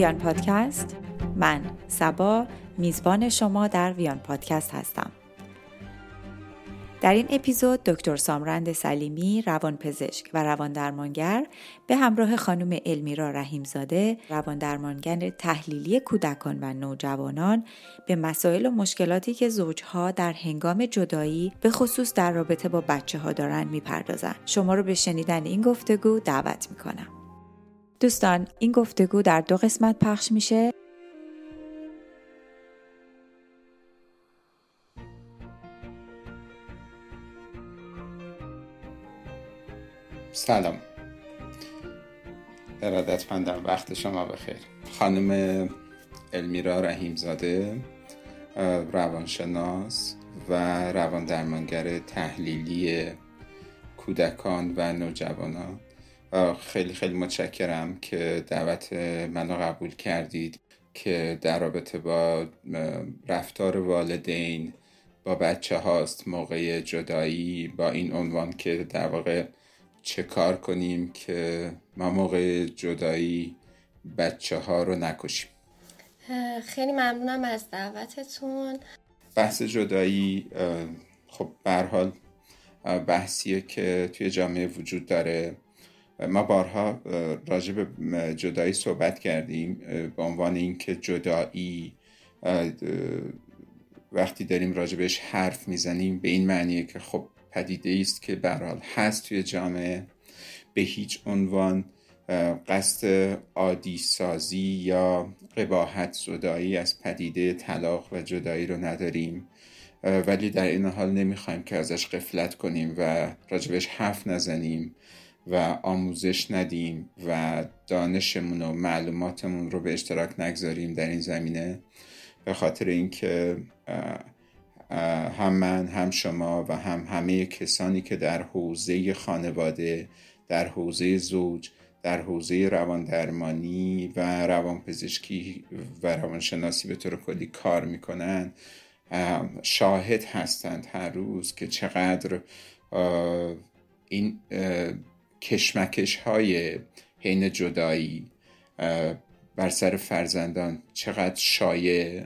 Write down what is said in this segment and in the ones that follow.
ویان پادکست من سبا میزبان شما در ویان پادکست هستم. در این اپیزود دکتر سامرند سلیمی روانپزشک و روان درمانگر به همراه خانم المیرا رحیمزاده روان درمانگر تحلیلی کودکان و نوجوانان به مسائل و مشکلاتی که زوجها در هنگام جدایی به خصوص در رابطه با بچه ها دارن می‌پردازن. شما رو به شنیدن این گفتگو دعوت می‌کنم. دوستان این گفتگو در دو قسمت پخش میشه. سلام. ارادتمندم وقت شما بخیر. خانم المیرا رحیمزاده روانشناس و روان درمانگر تحلیلی کودکان و نوجوانان خیلی خیلی متشکرم که دعوت منو قبول کردید که در رابطه با رفتار والدین با بچه هاست موقع جدایی با این عنوان که در واقع چه کار کنیم که ما موقع جدایی بچه ها رو نکشیم. خیلی ممنونم از دعوتتون. بحث جدایی خب حال بحثیه که توی جامعه وجود داره. ما بارها راجع به جدایی صحبت کردیم به عنوان اینکه جدایی وقتی داریم راجبش حرف می‌زنیم به این معنیه که خب پدیده است که برحال هست توی جامعه. به هیچ عنوان قصد عادی سازی یا قباحت زدایی از پدیده طلاق و جدایی رو نداریم. ولی در این حال نمی‌خوایم که ازش قفلت کنیم و راجبش حرف نزنیم. و آموزش ندیم و دانشمون و معلوماتمون رو به اشتراک نگذاریم در این زمینه. به خاطر اینکه هم من هم شما و هم همه کسانی که در حوزه خانواده در حوزه زوج در حوزه روان درمانی و روانپزشکی و روانشناسی به طور کلی کار می‌کنن شاهد هستند هر روز که چقدر این کشمکش های حین جدایی بر سر فرزندان چقدر شایع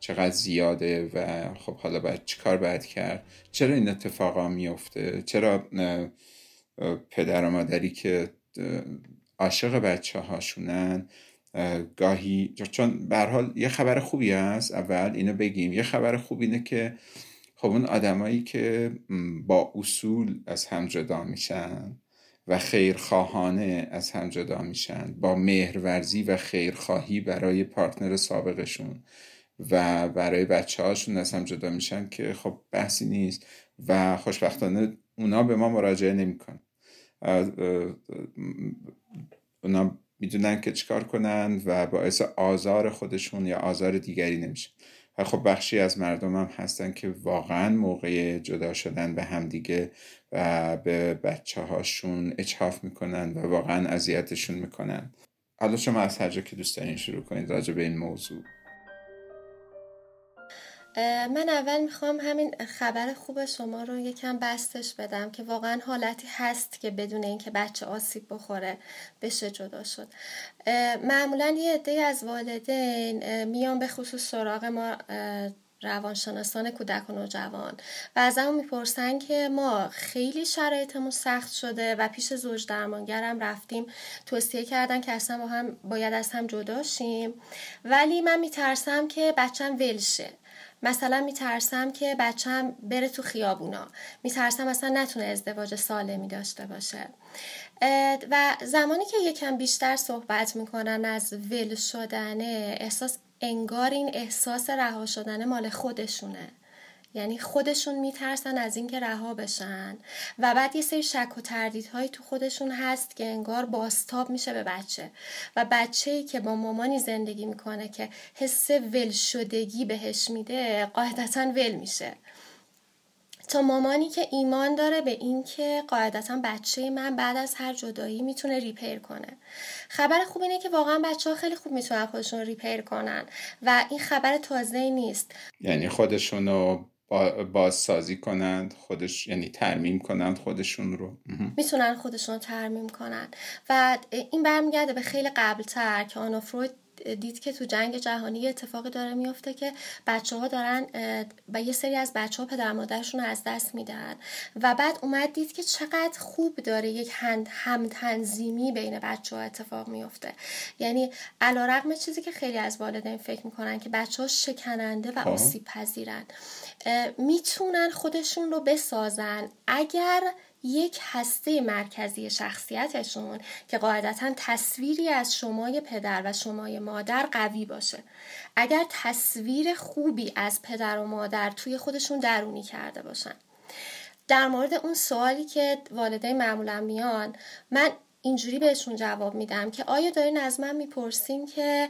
چقدر زیاده و خب حالا باید چیکار باید کرد؟ چرا این اتفاقا میفته چرا پدر و مادری که عاشق بچه هاشونن گاهی چون به حال یه خبر خوبی هست اول اینو بگیم. یه خبر خوب اینه که خب اون آدمایی که با اصول از هم جدا میشن و خیرخواهانه از هم جدا میشن با مهرورزی و خیرخواهی برای پارتنر سابقشون و برای بچه هاشون از هم جدا میشن که خب بحثی نیست و خوشبختانه اونا به ما مراجعه نمیکن اونا می‌دونن که چیکار کنن و باعث آزار خودشون یا آزار دیگری نمیشه. و خب بخشی از مردم هم هستن که واقعا موقع جدا شدن به همدیگه و به بچه هاشون اچاف می‌کنن و واقعا اذیتشون می‌کنن. حالا شما از هر جا که دوست دارین شروع کنید راجع به این موضوع. من اول می‌خوام همین خبر خوب شما رو یکم بستش بدم که واقعا حالتی هست که بدون اینکه بچه آسیب بخوره بشه جدا شد. معمولا یه عده از والدین میان به خصوص سراغ ما روانشناسان کودک و نوجوان. و از همون می‌پرسن که ما خیلی شرایطمون سخت شده و پیش زوج درمانگرم رفتیم. توصیه کردن که اصلا با هم باید از هم جدا شیم. ولی من میترسم که بچم ولشه. مثلا میترسم که بچم بره تو خیابونا. میترسم اصلا نتونه ازدواج سالمی داشته باشه. و زمانی که یکم بیشتر صحبت می‌کنن از ول شدنه احساس انگار این احساس رها شدن مال خودشونه. یعنی خودشون میترسن از اینکه رها بشن. و بعد یه سری شک و تردیدهایی تو خودشون هست که انگار باستاب میشه به بچه. و بچه ای که با مامانی زندگی می‌کنه که حس ول شدگی بهش میده قاعدتا ول میشه. تا مامانی که ایمان داره به اینکه قاعدتا بچه من بعد از هر جدایی می‌تونه ریپیر کنه. خبر خوب اینه که واقعا بچه ها خیلی خوب می‌تونن خودشون ریپیر کنن و این خبر تازه نیست. یعنی خودشونو بازسازی کنند خودش یعنی ترمیم کنند خودشون رو. می‌تونن خودشون رو ترمیم کنند و این برمیگرده به خیلی قبلتر که آنا فروید دید که تو جنگ جهانی اتفاقی داره میفته که بچه ها دارن و یه سری از بچه ها پدر مادرشون رو از دست میدن. و بعد اومد دید که چقدر خوب داره یک هم تنظیمی بین بچه ها اتفاق میفته. یعنی علا رقم چیزی که خیلی از والدین فکر می‌کنن که بچه ها شکننده و خب. آسیب پذیرن. می‌تونن خودشون رو بسازن. اگر یک هسته مرکزی شخصیتشون که قاعدتا تصویری از شمای پدر و شمای مادر قوی باشه. اگر تصویر خوبی از پدر و مادر توی خودشون درونی کرده باشن. در مورد اون سوالی که والدین معمولا میان من اینجوری بهشون جواب میدم که آیا دارین از من می‌پرسین که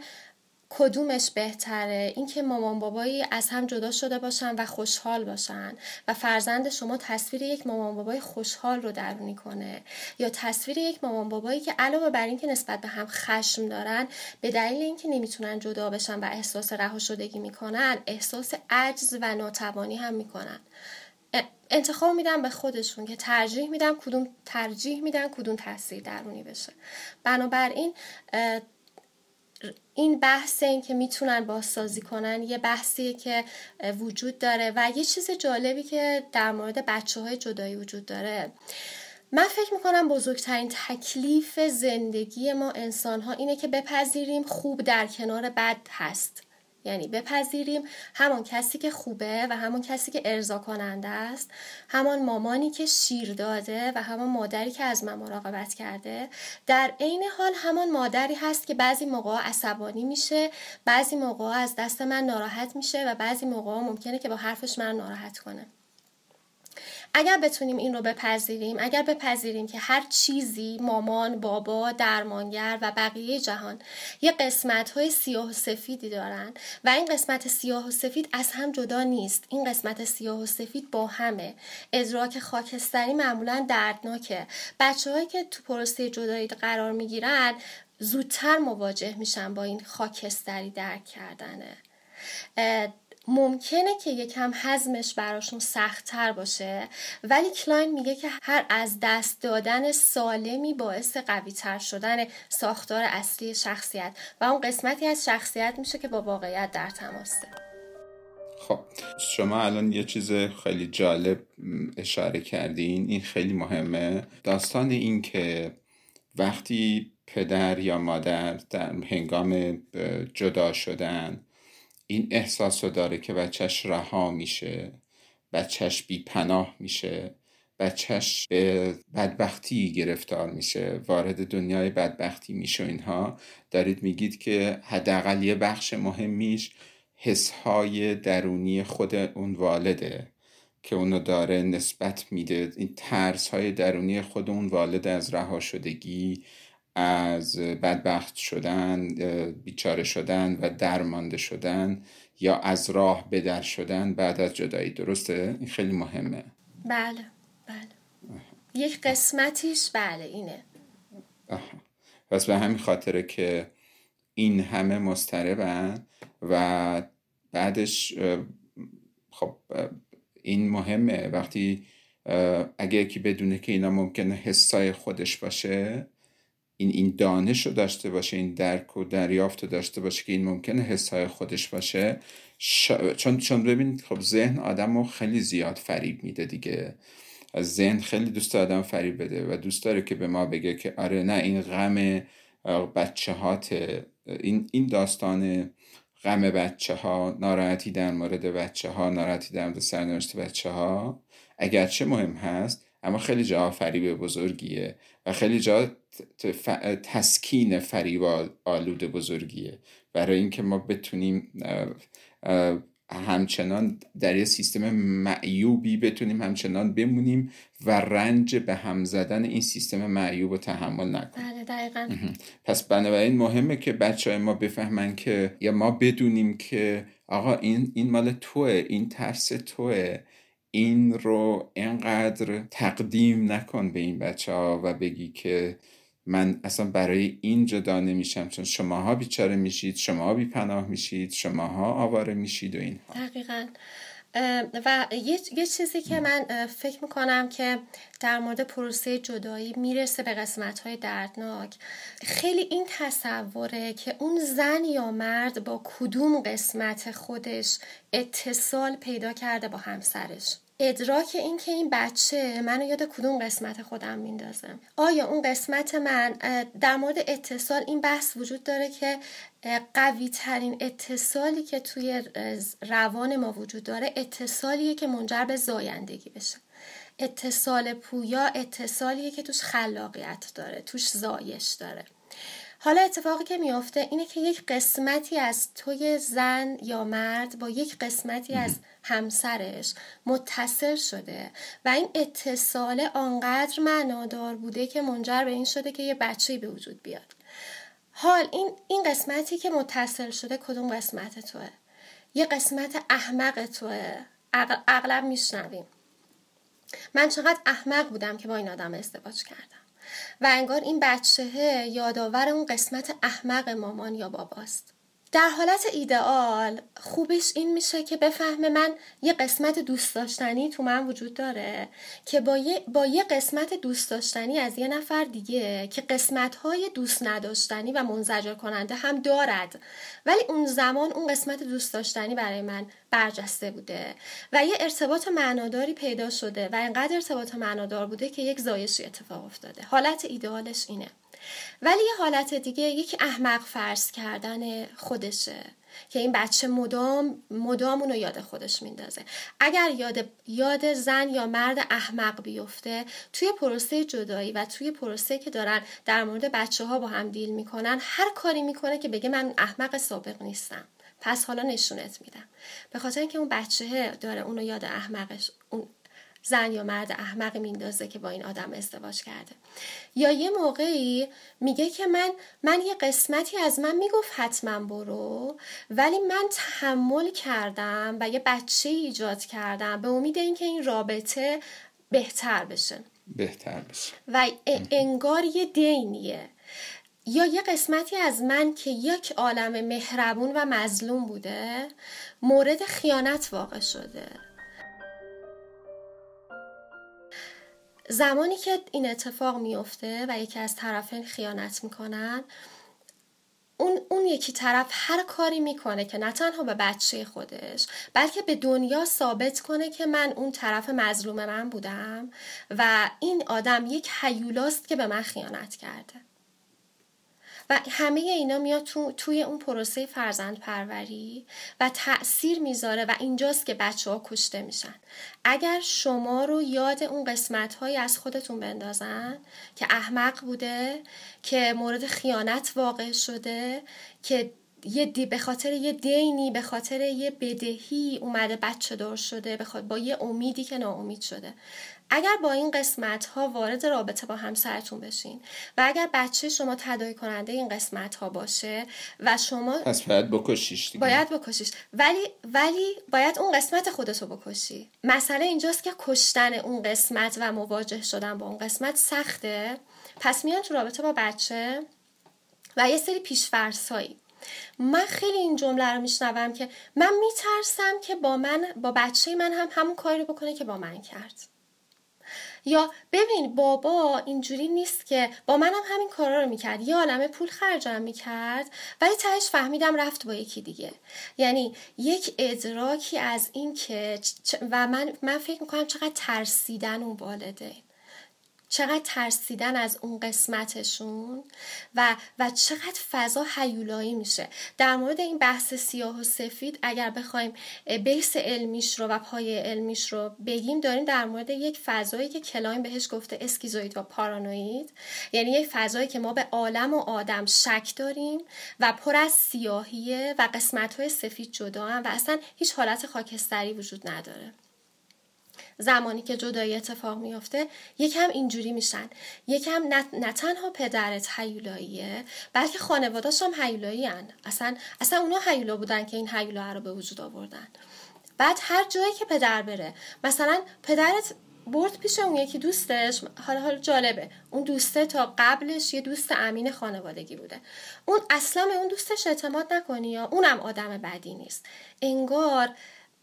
کدومش بهتره؟ اینکه مامان بابایی از هم جدا شده باشن و خوشحال باشن و فرزند شما تصویر یک مامان بابای خوشحال رو درونی کنه یا تصویر یک مامان بابایی که علاوه بر اینکه نسبت به هم خشم دارن به دلیل اینکه نمی‌تونن جدا بشن و احساس رها شدگی می‌کنن احساس عجز و ناتوانی هم می‌کنن. انتخاب میدم به خودشون که ترجیح میدم کدوم ترجیح میدن کدوم تاثیر درونی بشه. بنابراین این بحث این که می‌تونن بازسازی کنن یه بحثیه که وجود داره و یه چیز جالبی که در مورد بچه های جدایی وجود داره. من فکر می‌کنم بزرگترین تکلیف زندگی ما انسان ها اینه که بپذیریم خوب در کنار بد هست. یعنی بپذیریم. همان کسی که خوبه و همون کسی که ارضا کننده است. همان مامانی که شیر داده و همان مادری که از من مراقبت کرده. در عین حال همان مادری هست که بعضی موقع عصبانی میشه بعضی موقع از دست من ناراحت میشه و بعضی موقع ممکنه که با حرفش من ناراحت کنه. اگر بتونیم این رو بپذیریم اگر بپذیریم که هر چیزی مامان بابا درمانگر و بقیه جهان یه قسمت های سیاه و سفیدی دارن و این قسمت سیاه و سفید از هم جدا نیست. این قسمت سیاه و سفید با همه. ادراک خاکستری معمولا دردناکه. بچه که تو پروسه جدایی قرار می‌گیرن زودتر مواجه میشن با این خاکستری درک کردنه. ممکنه که یکم حزمش براشون سختتر باشه ولی کلاین میگه که هر از دست دادن سالمی باعث قویتر شدن ساختار اصلی شخصیت و اون قسمتی از شخصیت میشه که با واقعیت در تماسه خب شما الان یه چیز خیلی جالب اشاره کردین این خیلی مهمه. داستان این که وقتی پدر یا مادر در هنگام جدا شدن این احساس رو داره که بچهش رها میشه بچهش بی پناه میشه بچهش به بدبختی گرفتار میشه وارد دنیای بدبختی میشه اینها. دارید میگید که حداقل یه بخش مهمیش حسهای درونی خود اون والده که اونو داره نسبت میده. این ترس های درونی خود اون والد از رها شدگی از بدبخت شدن بیچاره شدن و درمانده شدن یا از راه بدر شدن بعد از جدایی. درسته؟ این خیلی مهمه. بله بله. یک قسمتیش بله اینه. پس به همین خاطره که این همه مستربن و بعدش خب این مهمه. وقتی اگه یکی بدونه که اینا ممکنه حسای خودش باشه این این دانش رو داشته باشه این درک و دریافت رو داشته باشه که این ممکنه حسای خودش باشه. چون چون ببینید خب ذهن آدم رو خیلی زیاد فریب میده دیگه. از ذهن خیلی دوست آدم فریب بده و دوست داره که به ما بگه که آره نه این غم بچه هات این, این داستان غم بچه ها ناراحتی در مورد بچه ها ناراحتی در مورد سرنوشت بچه ها اگرچه مهم هست اما خیلی جا فریب بزرگیه و خیلی جا تسکین فریب آلود بزرگیه. برای اینکه ما بتونیم همچنان در یه سیستم معیوبی بتونیم همچنان بمونیم و رنج به هم زدن این سیستم معیوب رو تحمل نکنیم. بله دقیقا. پس بنابراین مهمه که بچه های ما بفهمن که یا ما بدونیم که آقا این, این مال توه این ترس توه. این رو اینقدر تقدیم نکن به این بچه ها و بگی که من اصلا برای این جدا نمیشم چون شماها بیچاره میشید شماها بی پناه میشید شماها آواره میشید و اینها. دقیقا. و یه،, یه چیزی که من فکر می‌کنم که در مورد پروسه جدایی می‌رسه به قسمت های دردناک خیلی این تصوره که اون زن یا مرد با کدوم قسمت خودش اتصال پیدا کرده با همسرش. ادراک این که این بچه منو یاد کدوم قسمت خودم میندازه. آیا اون قسمت من در مورد اتصال این بحث وجود داره که قوی ترین اتصالی که توی روان ما وجود داره اتصالیه که منجر به زایندگی بشه. اتصال پویا اتصالیه که توش خلاقیت داره توش زایش داره. حالا اتفاقی که میافته اینه که یک قسمتی از توی زن یا مرد با یک قسمتی از همسرش متصل شده و این اتصال آنقدر معنادار بوده که منجر به این شده که یه بچه به وجود بیاد. حال این, این قسمتی که متصل شده کدوم قسمت توه؟ یه قسمت احمق توه. اغلب میشنویم. من چقدر احمق بودم که با این آدم ازدواج کردم. و انگار این بچه یادآور اون قسمت احمق مامان یا باباست. در حالت ایدئال خوبش این میشه که بفهمه من یه قسمت دوست داشتنی تو من وجود داره که با یه, با یه قسمت دوست داشتنی از یه نفر دیگه که قسمت های دوست نداشتنی و منزجر کننده هم دارد. ولی اون زمان اون قسمت دوست داشتنی برای من برجسته بوده و یه ارتباط معناداری پیدا شده و اینقدر ارتباط معنادار بوده که یک زایشی اتفاق افتاده. حالت ایدئالش اینه. ولی یه حالت دیگه یک احمق فرض کردن خودشه که این بچه مدام مدام اونو یاد خودش میندازه. اگر یاد یاد زن یا مرد احمق بیفته توی پروسه جدایی و توی پروسه که دارن در مورد بچه ها با هم دیل می‌کنن هر کاری می‌کنه که بگه من احمق سابق نیستم. پس حالا نشونت میدم. به خاطر اینکه اون بچه داره اونو یاد احمقش اون زن یا مرد احمق میندازه که با این آدم ازدواج کرده. یا یه موقعی میگه که من من یه قسمتی از من می‌گفت حتما برو ولی من تحمل کردم و یه بچه ایجاد کردم به امید اینکه این رابطه بهتر بشه. بهتر بشه. و انگار یه دینیه. یا یه قسمتی از من که یک عالم مهربون و مظلوم بوده مورد خیانت واقع شده. زمانی که این اتفاق میفته و یکی از طرفین خیانت می‌کنن اون, اون یکی طرف هر کاری می‌کنه که نه تنها به بچه خودش بلکه به دنیا ثابت کنه که من اون طرف مظلوم من بودم و این آدم یک حیولاست که به من خیانت کرده. و همه اینا میاد تو، توی اون پروسه فرزند پروری و تاثیر می‌ذاره و اینجاست که بچه ها کشته میشن. اگر شما رو یاد اون قسمت های از خودتون بندازن که احمق بوده که مورد خیانت واقع شده که یه دی به خاطر یه دینی به خاطر یه بدهی اومده بچه دار شده با یه امیدی که ناامید شده. اگر با این قسمت ها وارد رابطه با همسرتون بشین و اگر بچه شما تدایی کننده این قسمت ها باشه و شما پس باید بکشیش دیگه. باید بکشیش. ولی ولی باید اون قسمت خودتو بکشی. مسئله اینجاست که کشتن اون قسمت و مواجه شدن با اون قسمت سخته. پس میان تو رابطه با بچه و یه سری پیشفرسایی من خیلی این جمله رو میشنوم که من میترسم که با من با بچه من هم همون کاری رو بکنه که با من کرد. یا ببین بابا اینجوری نیست که با منم همین کارا رو می‌کرد. یه عالمه پول خرجم می‌کرد ولی تهش فهمیدم رفت با یکی دیگه. یعنی یک ادراکی از این که و من من فکر می‌کنم چقدر ترسیدن اون والدین چقدر ترسیدن از اون قسمتشون و و چقدر فضا حیولایی میشه. در مورد این بحث سیاه و سفید اگر بخوایم base علمیش رو و پای علمیش رو بگیم داریم در مورد یک فضایی که کلاین بهش گفته schizoid و پارانوید یعنی یک فضایی که ما به عالم و آدم شک داریم و پر از سیاهیه و قسمت های سفید جدا هم و اصلا هیچ حالت خاکستری وجود نداره. زمانی که جدایی اتفاق میافته یکم اینجوری میشن. یکم نه, نه تنها پدرت حیولاییه بلکه خانواداش هم حیولایی هن. اصلا اصلا اونا حیولا بودن که این حیولا رو به وجود آوردن. بعد هر جایی که پدر بره مثلا پدرت برد پیش اون یکی دوستش حالا حالا جالبه. اون دوسته تا قبلش یه دوست امین خانوادگی بوده. اون اصلا به اون دوستش اعتماد نکنی یا اونم آدم بدی نیست. انگار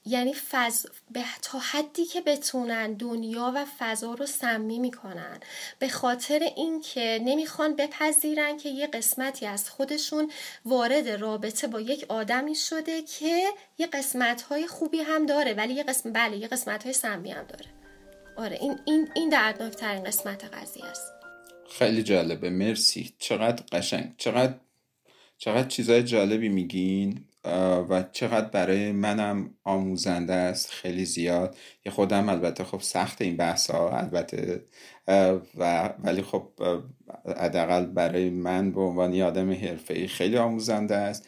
یعنی فض... به تا حدی که بتونن دنیا و فضا رو سمی می‌کنن. به خاطر اینکه نمی‌خوان بپذیرن که یه قسمتی از خودشون وارد رابطه با یک آدمی شده که یه قسمت های خوبی هم داره ولی یه قسم بله یه قسمت های سمی هم داره. آره این این این دردناکترین قسمت قضیه است. خیلی جالبه مرسی. چقدر قشنگ. چقدر چقدر چیزای جالبی میگین. و چقدر برای منم آموزنده است خیلی زیاد. یه خودم البته خب سخت این بحث ها البته و ولی خب حداقل برای من به عنوان آدم حرفه خیلی آموزنده است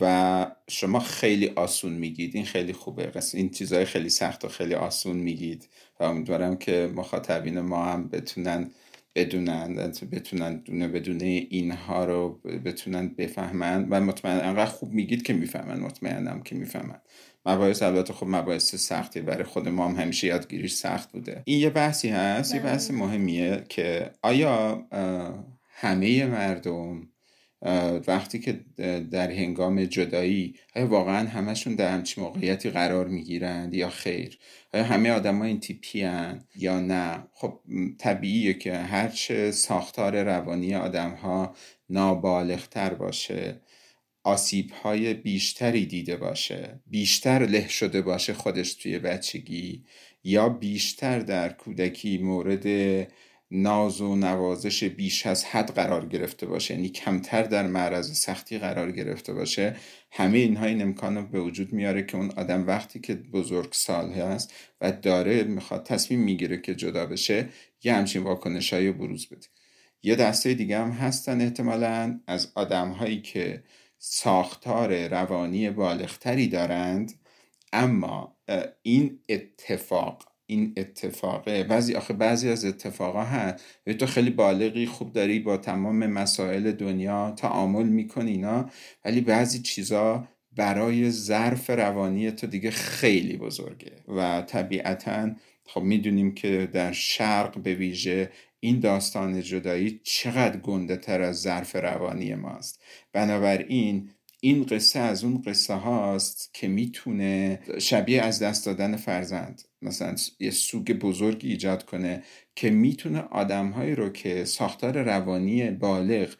و شما خیلی آسون میگید. این خیلی خوبه. این چیزهای خیلی سخت و خیلی آسون میگید و امیدوارم که مخاطبین ما هم بتونن بدونن بتونن دونه بدونه اینها رو بتونن بفهمن و مطمئن انقدر خوب میگید که می‌فهمن مطمئنم که می‌فهمن مباحث البته خب مباحث سختی برای خود ما هم همیشه یادگیریش سخت بوده این یه بحثی هست یه بحث بله. مهمیه که آیا همه مردم وقتی که در هنگام جدایی آیا واقعا همشون در همچین موقعیتی قرار می‌گیرند یا خیر؟ آیا همه آدم ها این تیپی هن یا نه؟ خب طبیعیه که هرچه ساختار روانی آدم ها نابالغتر باشه آسیب های بیشتری دیده باشه بیشتر له شده باشه خودش توی بچگی یا بیشتر در کودکی مورد ناز و نوازش بیش از حد قرار گرفته باشه. یعنی کمتر در معرض سختی قرار گرفته باشه. همه اینها این امکان رو به وجود میاره که اون آدم وقتی که بزرگ سال هست و داره می‌خواد تصمیم می‌گیره که جدا بشه یه همچین واکنش های بروز بده. یه دسته دیگه هم هستن احتمالا. از آدم هایی که ساختار روانی بالغتری دارند. اما این اتفاق این اتفاقه. بعضی آخه بعضی از اتفاقا هست تو خیلی بالغی خوب داری با تمام مسائل دنیا تعامل می‌کنی اینا ولی بعضی چیزا برای ظرف روانی تو دیگه خیلی بزرگه. و طبیعتا خب می‌دونیم که در شرق به ویژه این داستان جدایی چقدر گنده تر از ظرف روانی ماست. بنابراین این قصه از اون قصه هاست که می‌تونه شبیه از دست دادن فرزند مثلا یه سوگ بزرگی ایجاد کنه که می‌تونه آدمهایی رو که ساختار روانی بالغ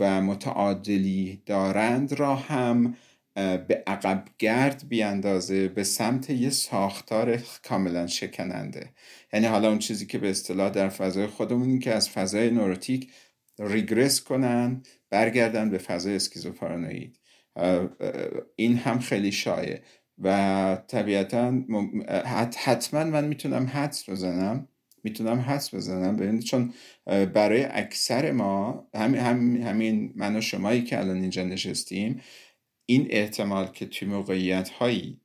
و متعادلی دارند را هم به عقب گرد بیاندازه به سمت یه ساختار کاملا شکننده. یعنی حالا اون چیزی که به اصطلاح در فضای خودمون که از فضای نوروتیک ریگرس کنن برگردن به فضای اسکیزوپارانوید این هم خیلی شایع و طبیعتا حتما من می‌تونم حدس بزنم می‌تونم حدس بزنم. ببینید چون برای اکثر ما همین هم، همین من و شمایی که الان اینجا نشستیم این احتمال که توی موقعیت هایی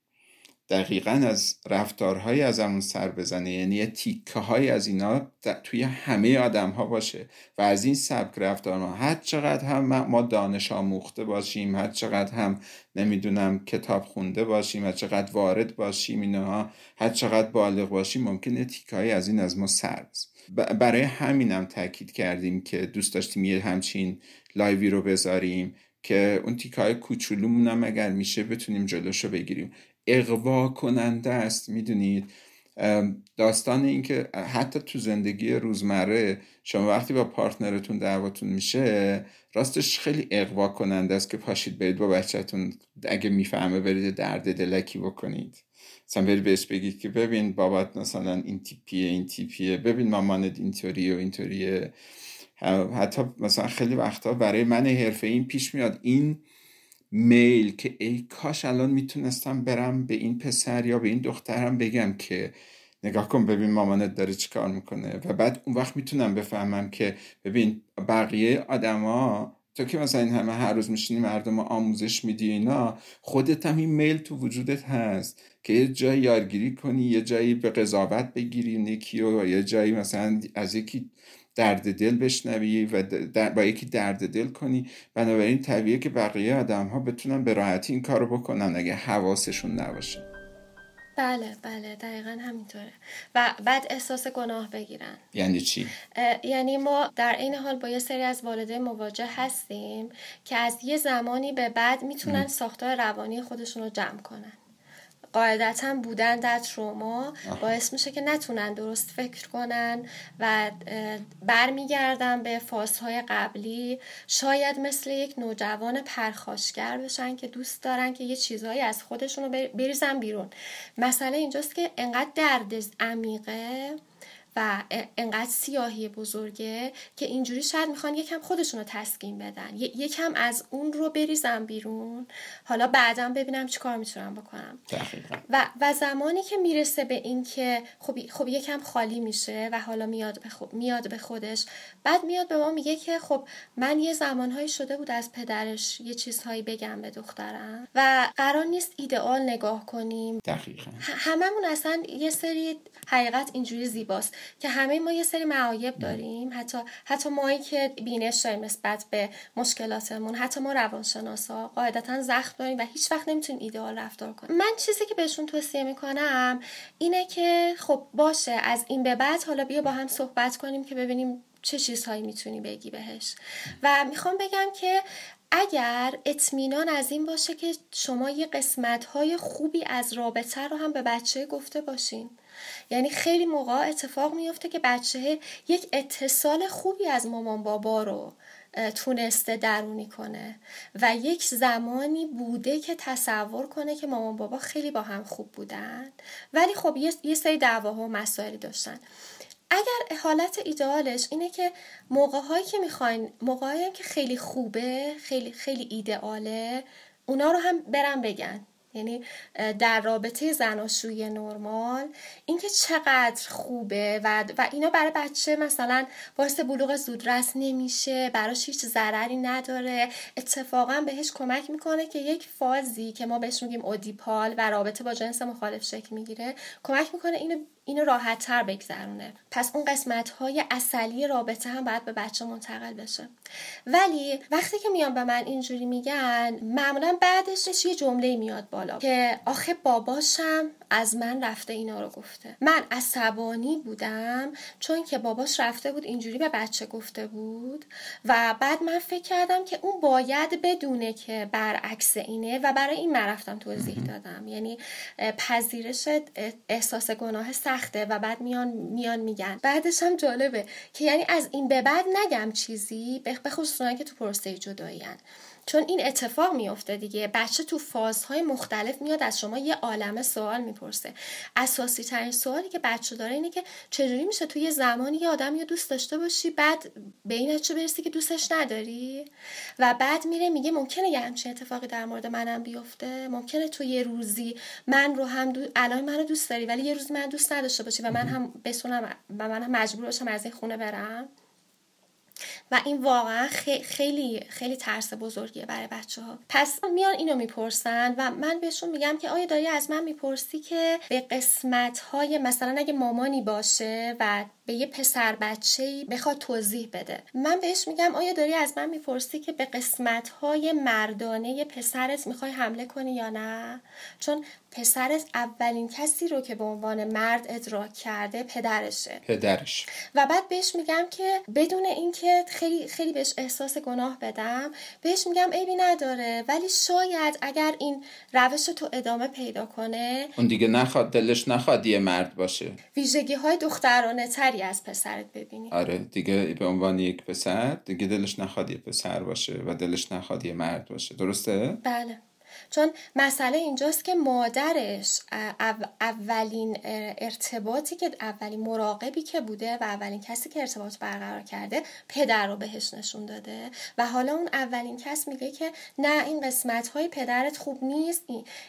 دقیقا از رفتارهایی از همون سر بزنه یعنی تیکه های از اینا توی همه آدم ها باشه و از این سبک رفتار ما. هر چقدر هم ما دانش آموخته باشیم هر چقدر هم نمی‌دونم کتاب خونده باشیم هر چقدر وارد باشیم اینها هر چقدر بالغ باشیم ممکنه تیکه های از این از ما سر برای همینم تاکید کردیم که دوست داشتیم یه همچین لایوی رو بذاریم که اون تیکه های کوچولومون هم اگر میشه بتونیم جلوشو بگیریم. اقوا کننده است می‌دونید. داستان این که حتی تو زندگی روزمره شما وقتی با پارتنرتون دعواتون میشه راستش خیلی اقوا کننده است که پاشید برید با بچهتون. اگه می‌فهمه برید درد دلکی بکنید. مثلا برید بهش بگید که ببین بابات مثلا این تیپیه این تیپیه. ببین مامانت اینطوریه و اینطوریه. حتی مثلا خیلی وقتا برای من حرفه این پیش میاد. این میل که ای کاش الان می‌تونستم برم به این پسر یا به این دخترم بگم که نگاه کن ببین مامانت داره چیکار می‌کنه. و بعد اون وقت می‌تونم بفهمم که ببین بقیه آدما تو که مثلا این همه هر روز میشینی مردم آموزش میدی اینا خودت هم این میل تو وجودت هست که یه جایی یارگیری کنی یه جایی به قضاوت بگیری نکی و یه جایی مثلا از یکی درد دل بشنوی و با یکی درد دل کنی. بنابراین طبیعه که بقیه آدم ها بتونن به راحتی این کارو بکنن اگه حواسشون نباشه. بله بله دقیقا همینطوره. و بعد احساس گناه بگیرن. یعنی چی؟ یعنی ما در این حال با یه سری از والده مواجه هستیم که از یه زمانی به بعد می‌تونن ساختار روانی خودشون رو جمع کنن. قاعدتا بودن در تروما باعث میشه که نتونن درست فکر کنن و برمیگردن به فازهای قبلی. شاید مثل یک نوجوان پرخاشگر بشن که دوست دارن که یه چیزهایی از خودشون رو بریزن بیرون. مسئله اینجاست که انقدر درد عمیقه و انقدر سیاهی بزرگه که اینجوری شاید می‌خوان یکم خودشون رو تسکین بدن. یکم از اون رو بریزم بیرون. حالا بعدا ببینم چی کار می‌تونم بکنم. و, و زمانی که می‌رسه به این که خب, خب یکم خالی میشه و حالا میاد به, خب میاد به خودش بعد میاد به ما میگه که خب من یه زمانهایی شده بود از پدرش یه چیزهایی بگم به دخترم و قرار نیست ایدئال نگاه کنیم. دقیقا. هممون اصلا یه سری حقیقت اینجوری زیباست. که همه ما یه سری معایب داریم. حتی حتی مایی که بینش داریم نسبت به مشکلاتمون حتی ما روانشناسا قاعدتا زخم داریم و هیچ وقت نمی‌تونیم ایدئال رفتار کنیم. من چیزی که بهشون توصیه می‌کنم اینه که خب باشه از این به بعد حالا بیا با هم صحبت کنیم که ببینیم چه چیزهایی می‌تونی بگی بهش. و می‌خوام بگم که اگر اطمینان از این باشه که شما یه قسمت های خوبی از رابطه رو هم به بچه گفته باشین. یعنی خیلی موقع اتفاق میفته که بچه یک اتصال خوبی از مامان بابا رو تونسته درونی کنه و یک زمانی بوده که تصور کنه که مامان بابا خیلی با هم خوب بودن. ولی خب یه سری دعواها و مسائلی داشتن. اگر حالت ایدئالش اینه که موقع هایی که می‌خواین موقع که خیلی خوبه خیلی خیلی ایدئاله اونا رو هم برن بگن. یعنی در رابطه زناشویی نرمال اینکه چقدر خوبه و, و اینا برای بچه مثلا باعث بلوغ زودرس نمیشه براش هیچ ضرری نداره. اتفاقا بهش کمک می‌کنه که یک فازی که ما بهش میگیم اودیپال و رابطه با جنس مخالف شکل می‌گیره کمک می‌کنه اینو اینو راحت تر بگذرونه. پس اون قسمت های اصلی رابطه هم باید به بچه منتقل بشه. ولی وقتی که میان به من اینجوری میگن معمولا بعدش یه جمله میاد بالا که آخه باباشم از من رفته اینا رو گفته. من عصبانی بودم چون که باباش رفته بود اینجوری به بچه گفته بود و بعد من فکر کردم که اون باید بدونه که برعکس اینه و برای این من رفتم توضیح دادم. یعنی پذیرش احساس گناه سخته و بعد میان میان میگن. بعدش هم جالبه که یعنی از این به بعد نگم چیزی به خصوص که تو پروسه جدایی چون این اتفاق میفته دیگه. بچه تو فازهای مختلف میاد از شما یه عالمه سوال می‌پرسه. اساسی ترین سوالی که بچه داره اینه که چجوری میشه تو یه زمانی یه آدم یا دوست داشته باشی بعد به این چه برسی که دوستش نداری؟ و بعد میره میگه ممکنه یه همچین اتفاقی در مورد منم بیفته. ممکنه تو یه روزی من رو هم دو... الان منو دوست داری ولی یه روز من دوست نداشته باشی و من هم بسونم و من هم مجبور باشم از این خونه برم؟ و این واقعا خیلی خیلی ترس بزرگیه برای بچه ها پس میان اینو می‌پرسن و من بهشون میگم که آیا داری از من می‌پرسی که به قسمت های مثلا اگه مامانی باشه و به یه پسر بچه بخواد توضیح بده. من بهش میگم آیا داری از من می‌پرسی که به قسمت های مردانه پسرت می‌خوای حمله کنی یا نه؟ چون پسرت اولین کسی رو که به عنوان مرد ادراک کرده پدرشه. پدرش. و بعد بهش میگم که بدون اینکه خیلی خیلی بهش احساس گناه بدم بهش میگم عیبی نداره. ولی شاید اگر این روش تو ادامه پیدا کنه اون دیگه نخواد دلش نخواد یه مرد باشه. ویژگی های دخترانه تری از پسرت ببینی. آره دیگه به عنوان یک پسر دیگه دلش نخواد یه پسر باشه و دلش نخواد یه مرد باشه. درسته؟ بله. چون مسئله اینجاست که مادرش اولین ارتباطی که اولین مراقبی که بوده و اولین کسی که ارتباط برقرار کرده پدر رو بهش نشون داده. و حالا اون اولین کس میگه که نه این قسمت های پدرت خوب نیست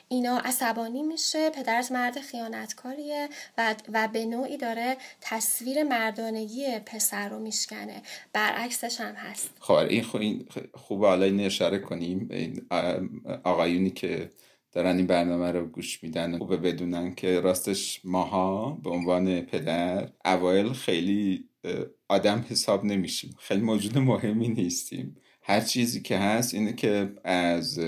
اینا عصبانی میشه پدرت مرد خیانتکاریه و, و به نوعی داره تصویر مردانگی پسر رو میشکنه. برعکسش هم هست. خب این خوب حالا این اشاره کنیم. آقایونی که دارن این برنامه رو گوش میدن خوبه بدونن که راستش ماها به عنوان پدر اوایل خیلی آدم حساب نمیشیم. خیلی موجود مهمی نیستیم. هر چیزی که هست اینه که از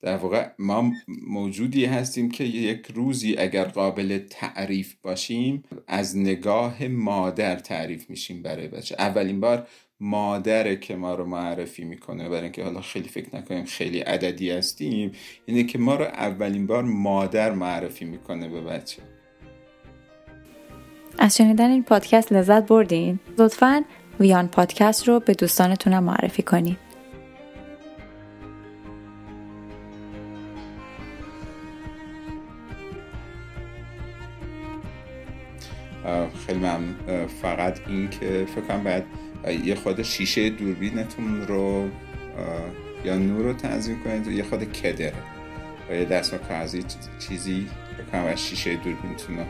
در واقع ما موجودی هستیم که یک روزی اگر قابل تعریف باشیم از نگاه مادر تعریف میشیم برای بچه. اولین بار مادره که ما رو معرفی می‌کنه برای اینکه حالا خیلی فکر نکنیم خیلی عددی هستیم اینه که ما رو اولین بار مادر معرفی می‌کنه به بچه از شنیدن این پادکست لذت بردین؟ لطفا ویان پادکست رو به دوستانتونم معرفی کنید. خیلی من فقط این که فکر کنم باید یه خود شیشه دوربینتون رو یا نور رو تنظیم کنید یه خود کدره و یه کاغذی چیزی فکر کنم شیشه دوربینتون رو.